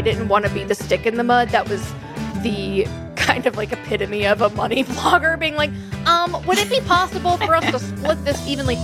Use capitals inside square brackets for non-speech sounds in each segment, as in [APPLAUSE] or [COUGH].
I didn't want to be the stick in the mud. That was the kind of like epitome of a money [LAUGHS] blogger being like, um, would it be possible for us to split this evenly?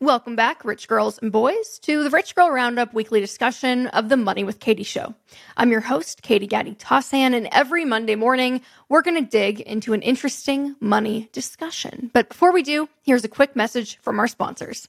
Welcome back, rich girls and boys, to the Rich Girl Roundup weekly discussion of the Money with Katie show. I'm your host, Katie Gatti Tassan, and every Monday morning, we're going to dig into an interesting money discussion. But before we do, here's a quick message from our sponsors.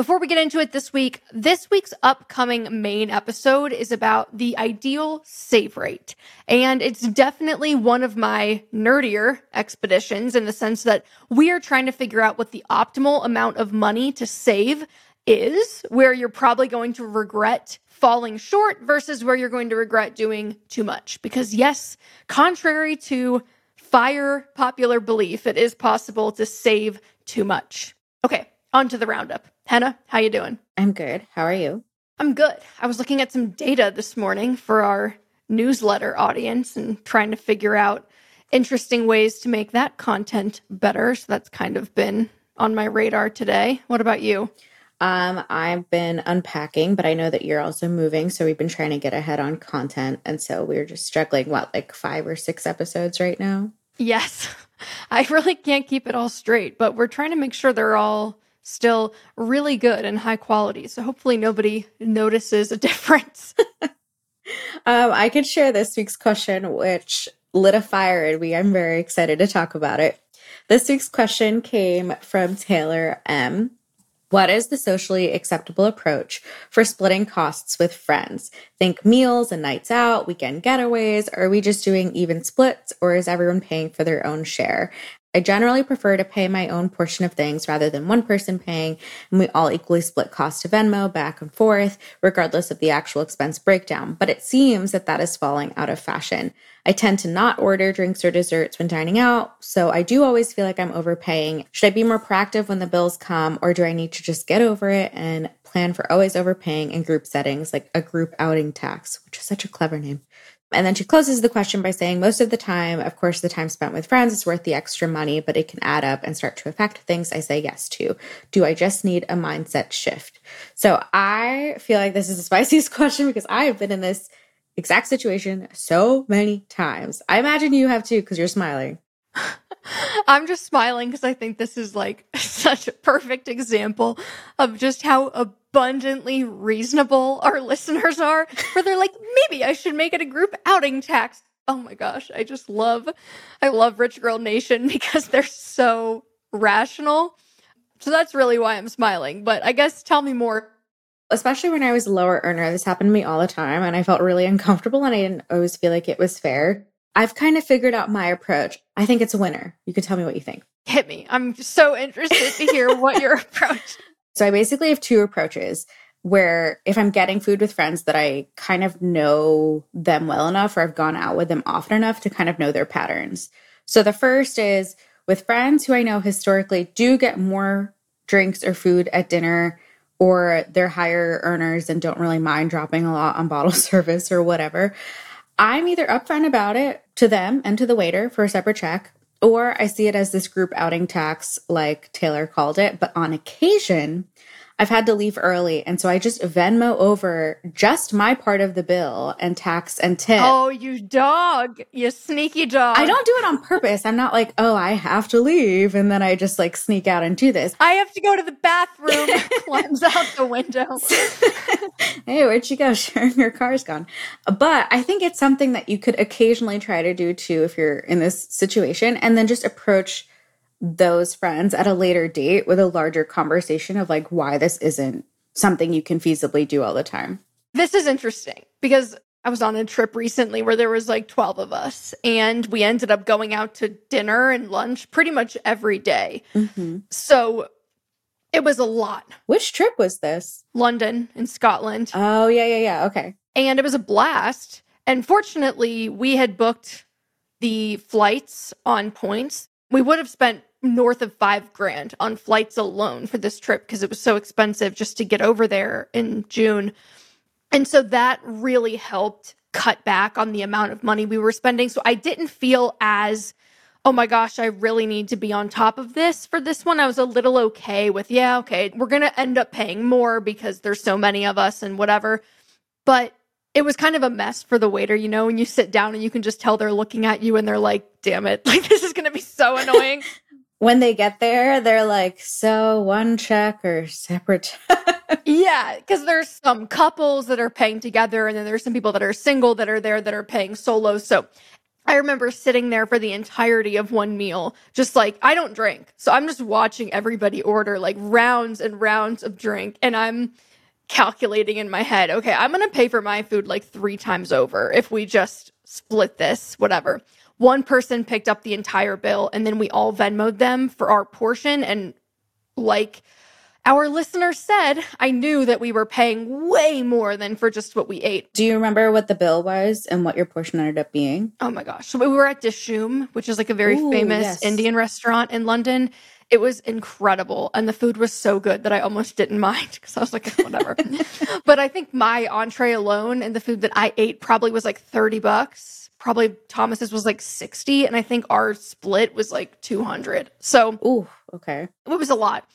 Before we get into it this week, this week's upcoming main episode is about the ideal save rate. And it's definitely one of my nerdier expeditions in the sense that we are trying to figure out what the optimal amount of money to save is, where you're probably going to regret falling short versus where you're going to regret doing too much. Because, yes, contrary to fire popular belief, it is possible to save too much. Okay, on to the roundup. Henah, how you doing? I'm good. How are you? I'm good. I was looking at some data this morning for our newsletter audience and trying to figure out interesting ways to make that content better. So that's kind of been on my radar today. What about you? Um, I've been unpacking, but I know that you're also moving, so we've been trying to get ahead on content, and so we're just struggling. What, like five or six episodes right now? Yes, [LAUGHS] I really can't keep it all straight, but we're trying to make sure they're all still really good and high quality. So hopefully nobody notices a [LAUGHS] difference. um, I could share this week's question, which lit a fire in me. I'm very excited to talk about it. This week's question came from Taylor M. What is the socially acceptable approach for splitting costs with friends? Think meals and nights out, weekend getaways. Are we just doing even splits or is everyone paying for their own share? I generally prefer to pay my own portion of things rather than one person paying, and we all equally split cost to Venmo back and forth, regardless of the actual expense breakdown. But it seems that that is falling out of fashion. I tend to not order drinks or desserts when dining out, so I do always feel like I'm overpaying. Should I be more proactive when the bills come, or do I need to just get over it and plan for always overpaying in group settings, like a group outing tax, which is such a clever name? And then she closes the question by saying, most of the time, of course, the time spent with friends is worth the extra money, but it can add up and start to affect things I say yes to. Do I just need a mindset shift? So I feel like this is the [LAUGHS] spiciest question because I have been in this exact situation so many times. I imagine you have too because you're smiling. [LAUGHS] I'm just smiling because I think this is like [LAUGHS] such a perfect example of just how abundantly reasonable our [LAUGHS] listeners are, where they're like, maybe I should make it a group outing tax. Oh my gosh, I just love, I love Rich Girl Nation [LAUGHS] because they're so rational. So that's really why I'm smiling. But I guess tell me more. Especially when I was a lower earner, this happened to me all the time and I felt really uncomfortable and I didn't always feel like it was fair. I've kind of figured out my approach. I think it's a winner. You can tell me what you think. Hit me. I'm so interested to hear what your [LAUGHS] approach. So I basically have two approaches where if I'm getting food with friends that I kind of know them well enough or I've gone out with them often enough to kind of know their patterns. So the first is with friends who I know historically do get more drinks or food at dinner or they're higher earners and don't really mind dropping a lot on bottle [LAUGHS] service or whatever. I'm either upfront about it to them and to the waiter for a separate check, or I see it as this group outing tax, like Taylor called it. But on occasion, I've had to leave early. And so I just Venmo over just my part of the bill and tax and tip. Oh, you dog. You sneaky dog. I don't do it on purpose. I'm not like, oh, I have to leave. And then I just like sneak out and do this. I have to go to the bathroom, [LAUGHS] climbs out the window. [LAUGHS] hey, where'd you go? [LAUGHS] Sharon, your car's gone. But I think it's something that you could occasionally try to do too if you're in this situation and then just approach those friends at a later date with a larger conversation of like why this isn't something you can feasibly do all the time. This is interesting because I was on a trip recently where there was like 12 of us and we ended up going out to dinner and lunch pretty much every day. Mm-hmm. So it was a lot. Which trip was this? London in Scotland. Oh, yeah, yeah, yeah. Okay. And it was a blast. And fortunately, we had booked the flights on points. We would have spent north of five grand on flights alone for this trip because it was so expensive just to get over there in June. And so that really helped cut back on the amount of money we were spending. So I didn't feel as oh my gosh, I really need to be on top of this. For this one, I was a little okay with, yeah, okay, we're going to end up paying more because there's so many of us and whatever. But it was kind of a mess for the waiter, you know, when you sit down and you can just tell they're looking at you and they're like, damn it, [LAUGHS] like this is going to be so annoying. [LAUGHS] when they get there, they're like, so one check or separate [LAUGHS] yeah, because there's some couples that are paying together, and then there's some people that are single that are there that are paying solo. So I remember sitting there for the entirety of one meal, just like I don't drink. So I'm just watching everybody order like rounds and rounds of drink, and I'm calculating in my head, okay, I'm gonna pay for my food like three times over if we just split this, whatever. One person picked up the entire bill, and then we all Venmoed them for our portion, and like our listener said, I knew that we were paying way more than for just what we ate. Do you remember what the bill was and what your portion ended up being? Oh my gosh. So we were at Dishoom, which is like a very Ooh, famous yes. Indian restaurant in London. It was incredible. And the food was so good that I almost didn't mind because I was like, whatever. [LAUGHS] but I think my entree alone and the food that I ate probably was like 30 bucks. Probably Thomas's was like 60. And I think our split was like 200. So, ooh, okay. It was a lot.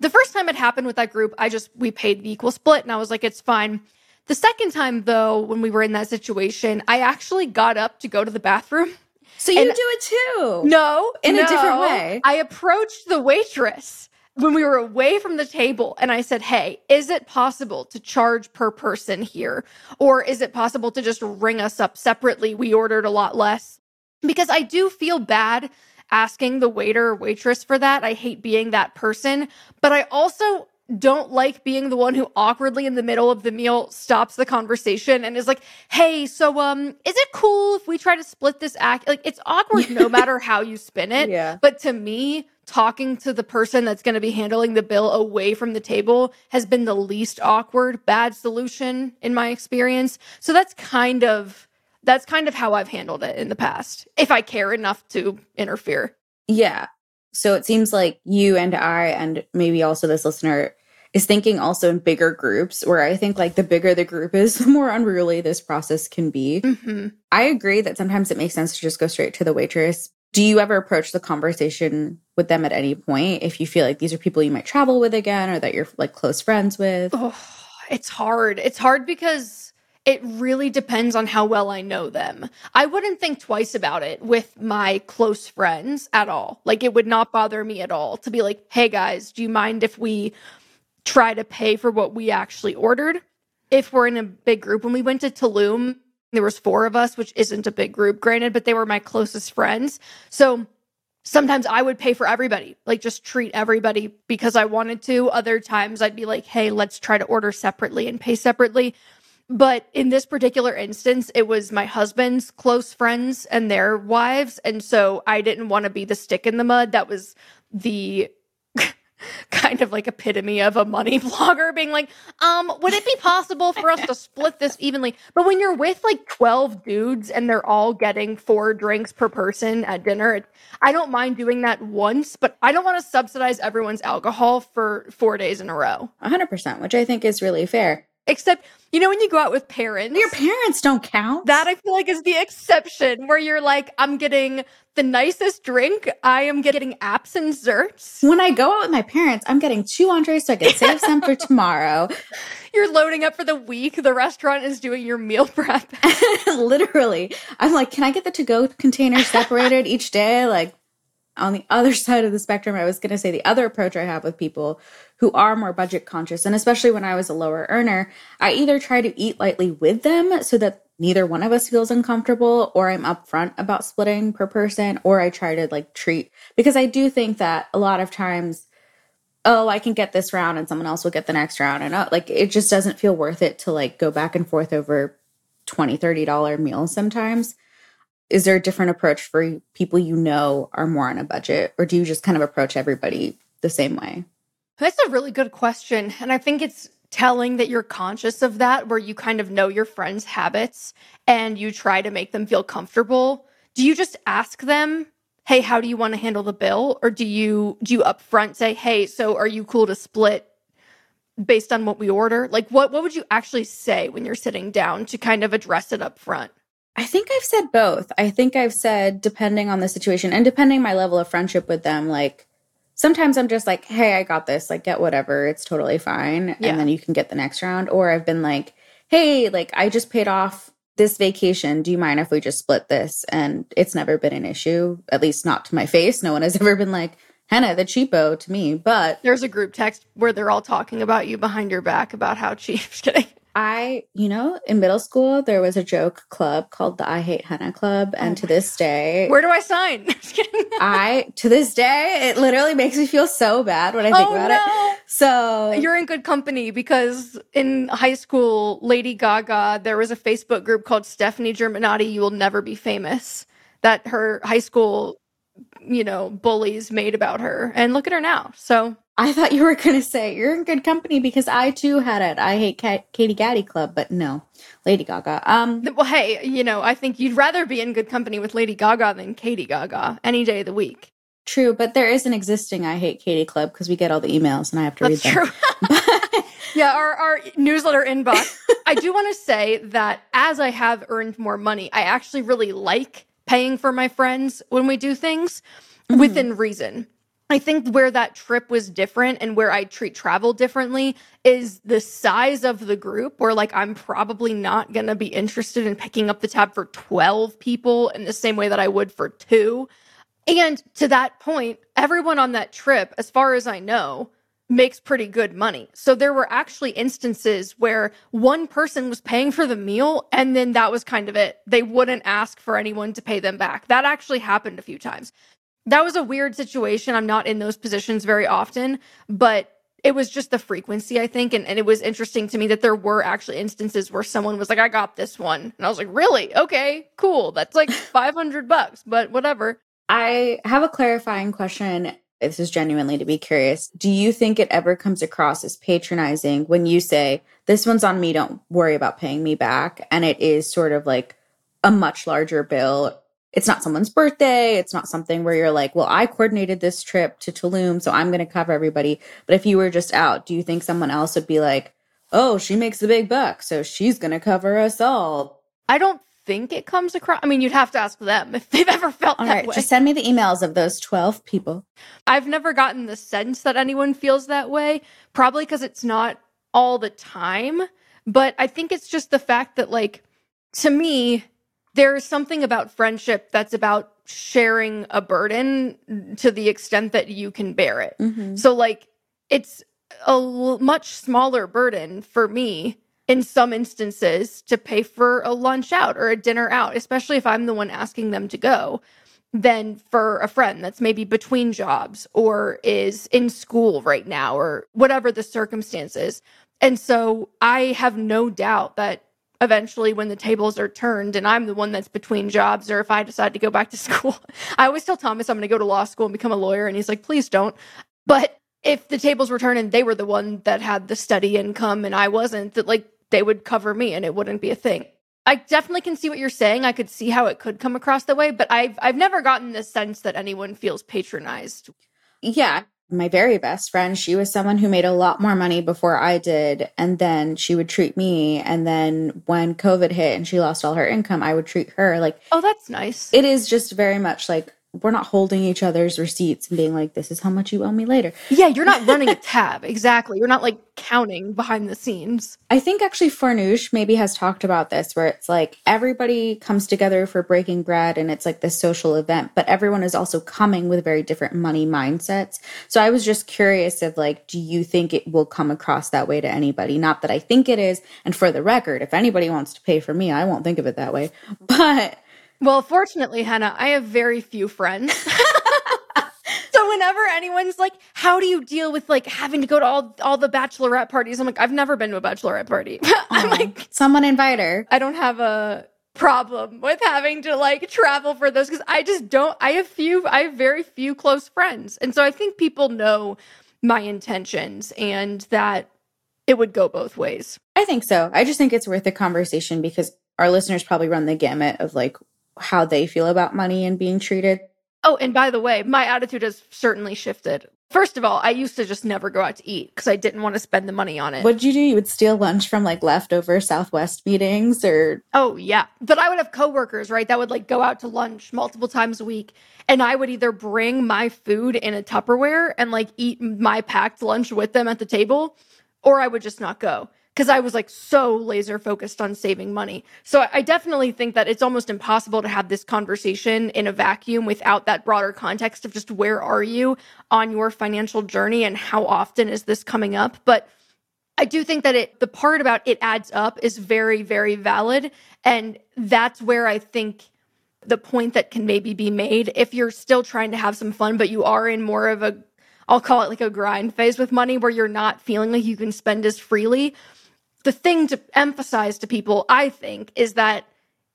The first time it happened with that group, I just, we paid the equal split and I was like, it's fine. The second time, though, when we were in that situation, I actually got up to go to the bathroom. So you do it too? No, in no. a different way. I approached the waitress when we were away from the table and I said, Hey, is it possible to charge per person here? Or is it possible to just ring us up separately? We ordered a lot less. Because I do feel bad asking the waiter or waitress for that. I hate being that person, but I also don't like being the one who awkwardly in the middle of the meal stops the conversation and is like, "Hey, so um is it cool if we try to split this act?" Like it's awkward no [LAUGHS] matter how you spin it. Yeah. But to me, talking to the person that's going to be handling the bill away from the table has been the least awkward bad solution in my experience. So that's kind of that's kind of how I've handled it in the past, if I care enough to interfere. Yeah. So it seems like you and I, and maybe also this listener, is thinking also in bigger groups where I think like the bigger the group is, [LAUGHS] the more unruly this process can be. Mm-hmm. I agree that sometimes it makes sense to just go straight to the waitress. Do you ever approach the conversation with them at any point if you feel like these are people you might travel with again or that you're like close friends with? Oh, it's hard. It's hard because it really depends on how well I know them. I wouldn't think twice about it with my close friends at all. Like it would not bother me at all to be like, "Hey guys, do you mind if we try to pay for what we actually ordered?" If we're in a big group when we went to Tulum, there was four of us, which isn't a big group granted, but they were my closest friends. So sometimes I would pay for everybody, like just treat everybody because I wanted to. Other times I'd be like, hey, let's try to order separately and pay separately. But in this particular instance, it was my husband's close friends and their wives. And so I didn't want to be the stick in the mud. That was the [LAUGHS] kind of like epitome of a money [LAUGHS] blogger being like, um, would it be possible for us to split this evenly? But when you're with like 12 dudes and they're all getting four drinks per person at dinner, it, I don't mind doing that once, but I don't want to subsidize everyone's alcohol for four days in a row. 100%, which I think is really fair. Except, you know, when you go out with parents, your parents don't count. That I feel like is the exception where you're like, I'm getting the nicest drink. I am getting apps and zerts. When I go out with my parents, I'm getting two entrees so I can save some for [LAUGHS] tomorrow. You're loading up for the week. The restaurant is doing your meal prep. [LAUGHS] Literally. I'm like, can I get the to go container separated [LAUGHS] each day? Like, on the other [LAUGHS] side of the spectrum, I was going to say the other approach I have with people who are more budget conscious, and especially when I was a lower earner, I either try to eat lightly with them so that neither one of us feels uncomfortable, or I'm upfront about splitting per person, or I try to like treat because I do think that a lot of times, oh, I can get this round and someone else will get the next round, and uh, like it just doesn't feel worth it to like go back and forth over 20 30 dollar meals sometimes is there a different approach for people you know are more on a budget or do you just kind of approach everybody the same way? That's a really good question and i think it's telling that you're conscious of that where you kind of know your friends habits and you try to make them feel comfortable. Do you just ask them hey how do you want to handle the bill? Or do you do you upfront say hey so are you cool to split based on what we order? Like what what would you actually say when you're sitting down to kind of address it up front I think I've said both. I think I've said depending on the situation and depending my level of friendship with them, like sometimes I'm just like, hey, I got this, like get whatever, it's totally fine. Yeah. And then you can get the next round. Or I've been like, hey, like I just paid off this vacation. Do you mind if we just split this? And it's never been an issue, at least not to my face. No one has [LAUGHS] ever been like, Henah, the cheapo to me. But There's a group text where they're all talking about you behind your back about how cheap. [LAUGHS] Just kidding. I, you know, in middle school, there was a joke club called the I Hate Henah Club. Oh and Oh to this day, Where do I sign? [LAUGHS] I, to this day, it literally makes me feel so bad when I think oh about it. So, You're in good company because in high school, Lady Gaga, there was a Facebook group called Stefani Germanotta, You Will Never Be Famous, that her high school, you know, bullies made about her. And look at her now. So I thought you were going to say you're in good company because I too had it. I hate Kat- Katie Gatti Club, but no, Lady Gaga. Um, Well, hey, you know, I think you'd rather be in good company with Lady Gaga than Katie Gaga any day of the week. true, but there is an existing I Hate Katie Club because we get all the emails and I have to That's read them. true. [LAUGHS] yeah, our, our newsletter inbox. [LAUGHS] I do want to say that as I have earned more money, I actually really like paying for my friends when we do things mm-hmm. within reason. I think where that trip was different and where I treat travel differently is the size of the group, where like I'm probably not going to be interested in picking up the tab for 12 people in the same way that I would for two. And to that point, everyone on that trip, as far as I know, makes pretty good money. So there were actually instances where one person was paying for the meal and then that was kind of it. They wouldn't ask for anyone to pay them back. That actually happened a few times. That was a weird situation. I'm not in those positions very often, but it was just the frequency, I think. And, and it was interesting to me that there were actually instances where someone was like, I got this one. And I was like, really? Okay, cool. That's like [LAUGHS] 500 bucks, but whatever. I have a clarifying question. This is genuinely to be curious. Do you think it ever comes across as patronizing when you say, This one's on me, don't worry about paying me back? And it is sort of like a much larger bill. It's not someone's birthday. It's not something where you're like, Well, I coordinated this trip to Tulum, so I'm going to cover everybody. But if you were just out, do you think someone else would be like, Oh, she makes the big buck, so she's going to cover us all? I don't think it comes across. I mean, you'd have to ask them if they've ever felt All that right, way. just send me the emails of those 12 people. I've never gotten the sense that anyone feels that way, probably because it's not all the time. But I think it's just the fact that, like, to me, there is something about friendship that's about sharing a burden to the extent that you can bear it. Mhm. So, like, it's a l- much smaller burden for me in some instances to pay for a lunch out or a dinner out, especially if I'm the one asking them to go, than for a friend that's maybe between jobs or is in school right now or whatever the circumstances. And so I have no doubt that eventually when the tables are turned and I'm the one that's between jobs or if I decide to go back to [LAUGHS] school, I always tell Thomas I'm going to go to law school and become a lawyer and he's like, "Please don't." But if the tables were turned and they were the one that had the study income and I wasn't, that like they would cover me and it wouldn't be a thing. I definitely can see what you're saying. I could see how it could come across that way, but I've I've never gotten the sense that anyone feels patronized. yeah my very best friend she was someone who made a lot more money before i did and then she would treat me and then when covid hit and she lost all her income i would treat her like Oh, that's nice. it is just very much like we're not holding each other's receipts and being like this is how much you owe me later yeah, you're not running a tab. Exactly. You're not like counting behind the scenes. i think actually farnoosh maybe has talked about this where it's like everybody comes together for breaking bread and it's like this social event but everyone is also coming with very different money mindsets so i was just curious of like do you think it will come across that way to anybody not that i think it is and for the record if anybody wants to pay for me i won't think of it that way but Well, fortunately, Henah, I have very few friends. [LAUGHS] so whenever anyone's like, "How do you deal with like having to go to all all the bachelorette parties?" I'm like, "I've never been to a bachelorette party." [LAUGHS] I'm um, like, someone invite her I don't have a problem with having to like travel for those because I just don't. I have few. I have very few close friends, and so I think people know my intentions and that it would go both ways. I think so. I just think it's worth a conversation because our listeners probably run the gamut of like how they feel about money and being treated. Oh, and by the way, my attitude has certainly shifted. First of all, I used to just never go out to eat because I didn't want to spend the money on it. What'd you do? You would steal lunch from like leftover Southwest meetings or Oh yeah. But I would have coworkers, right, that would like go out to lunch multiple times a week. And I would either bring my food in a Tupperware and like eat my packed lunch with them at the table, or I would just not go because I was like so laser focused on saving money. So I definitely think that it's almost impossible to have this conversation in a vacuum without that broader context of just where are you on your financial journey and how often is this coming up. But I do think that it the part about it adds up is very very valid and that's where I think the point that can maybe be made if you're still trying to have some fun but you are in more of a I'll call it like a grind phase with money where you're not feeling like you can spend as freely the thing to emphasize to people, I think, is that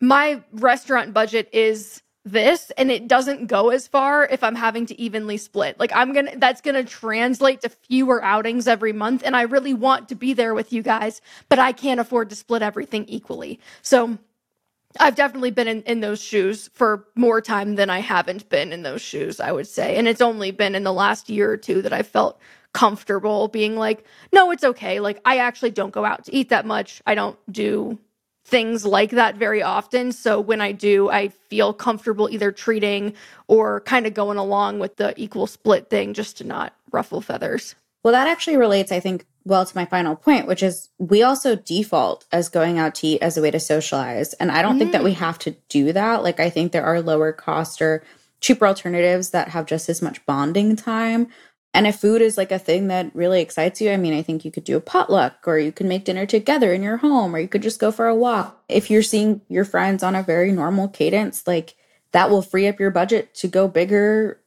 my restaurant budget is this and it doesn't go as far if I'm having to evenly split. Like I'm going to that's going to translate to fewer outings every month and I really want to be there with you guys, but I can't afford to split everything equally. So I've definitely been in, in those shoes for more time than I haven't been in those shoes, I would say. And it's only been in the last year or two that I felt comfortable being like, no, it's okay. Like, I actually don't go out to eat that much. I don't do things like that very often. So when I do, I feel comfortable either treating or kind of going along with the equal split thing just to not ruffle feathers. Well, that actually relates, I think, well to my final point, which is we also default as going out to eat as a way to socialize. And I don't mm. think that we mm. have to do that. Like, I think there are lower cost or cheaper alternatives that have just as much bonding time. And if food is like a thing that really excites you, I mean, I think you could do a potluck or you could make dinner together in your home or you could just go for a walk. If you're seeing your friends on a very normal cadence, like that will free up your budget to go bigger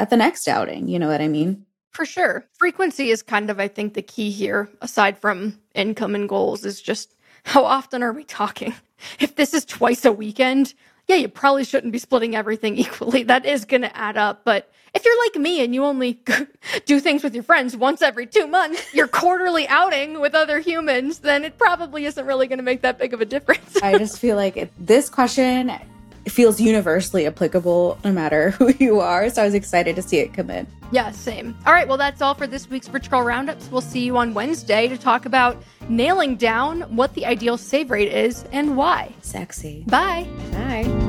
at the next outing. You know what I mean? For sure. Frequency is kind of, I think, the key here, aside from income and goals, is just how often are we talking? [LAUGHS] If this is twice a weekend, yeah, you probably shouldn't be splitting everything [LAUGHS] equally. That is going to add up. But if you're like me and you only [LAUGHS] do things with your friends once every two months, your quarterly outing with other humans, then it probably isn't really going to make that big of a difference. I just feel like this question feels universally applicable no matter [LAUGHS] who you are. So I was excited to see it come in. Yeah, same. All right, well, that's all for this week's Rich Girl Roundups. We'll see you on Wednesday to talk about nailing down what the ideal save rate is and why. Sexy. Bye. Bye.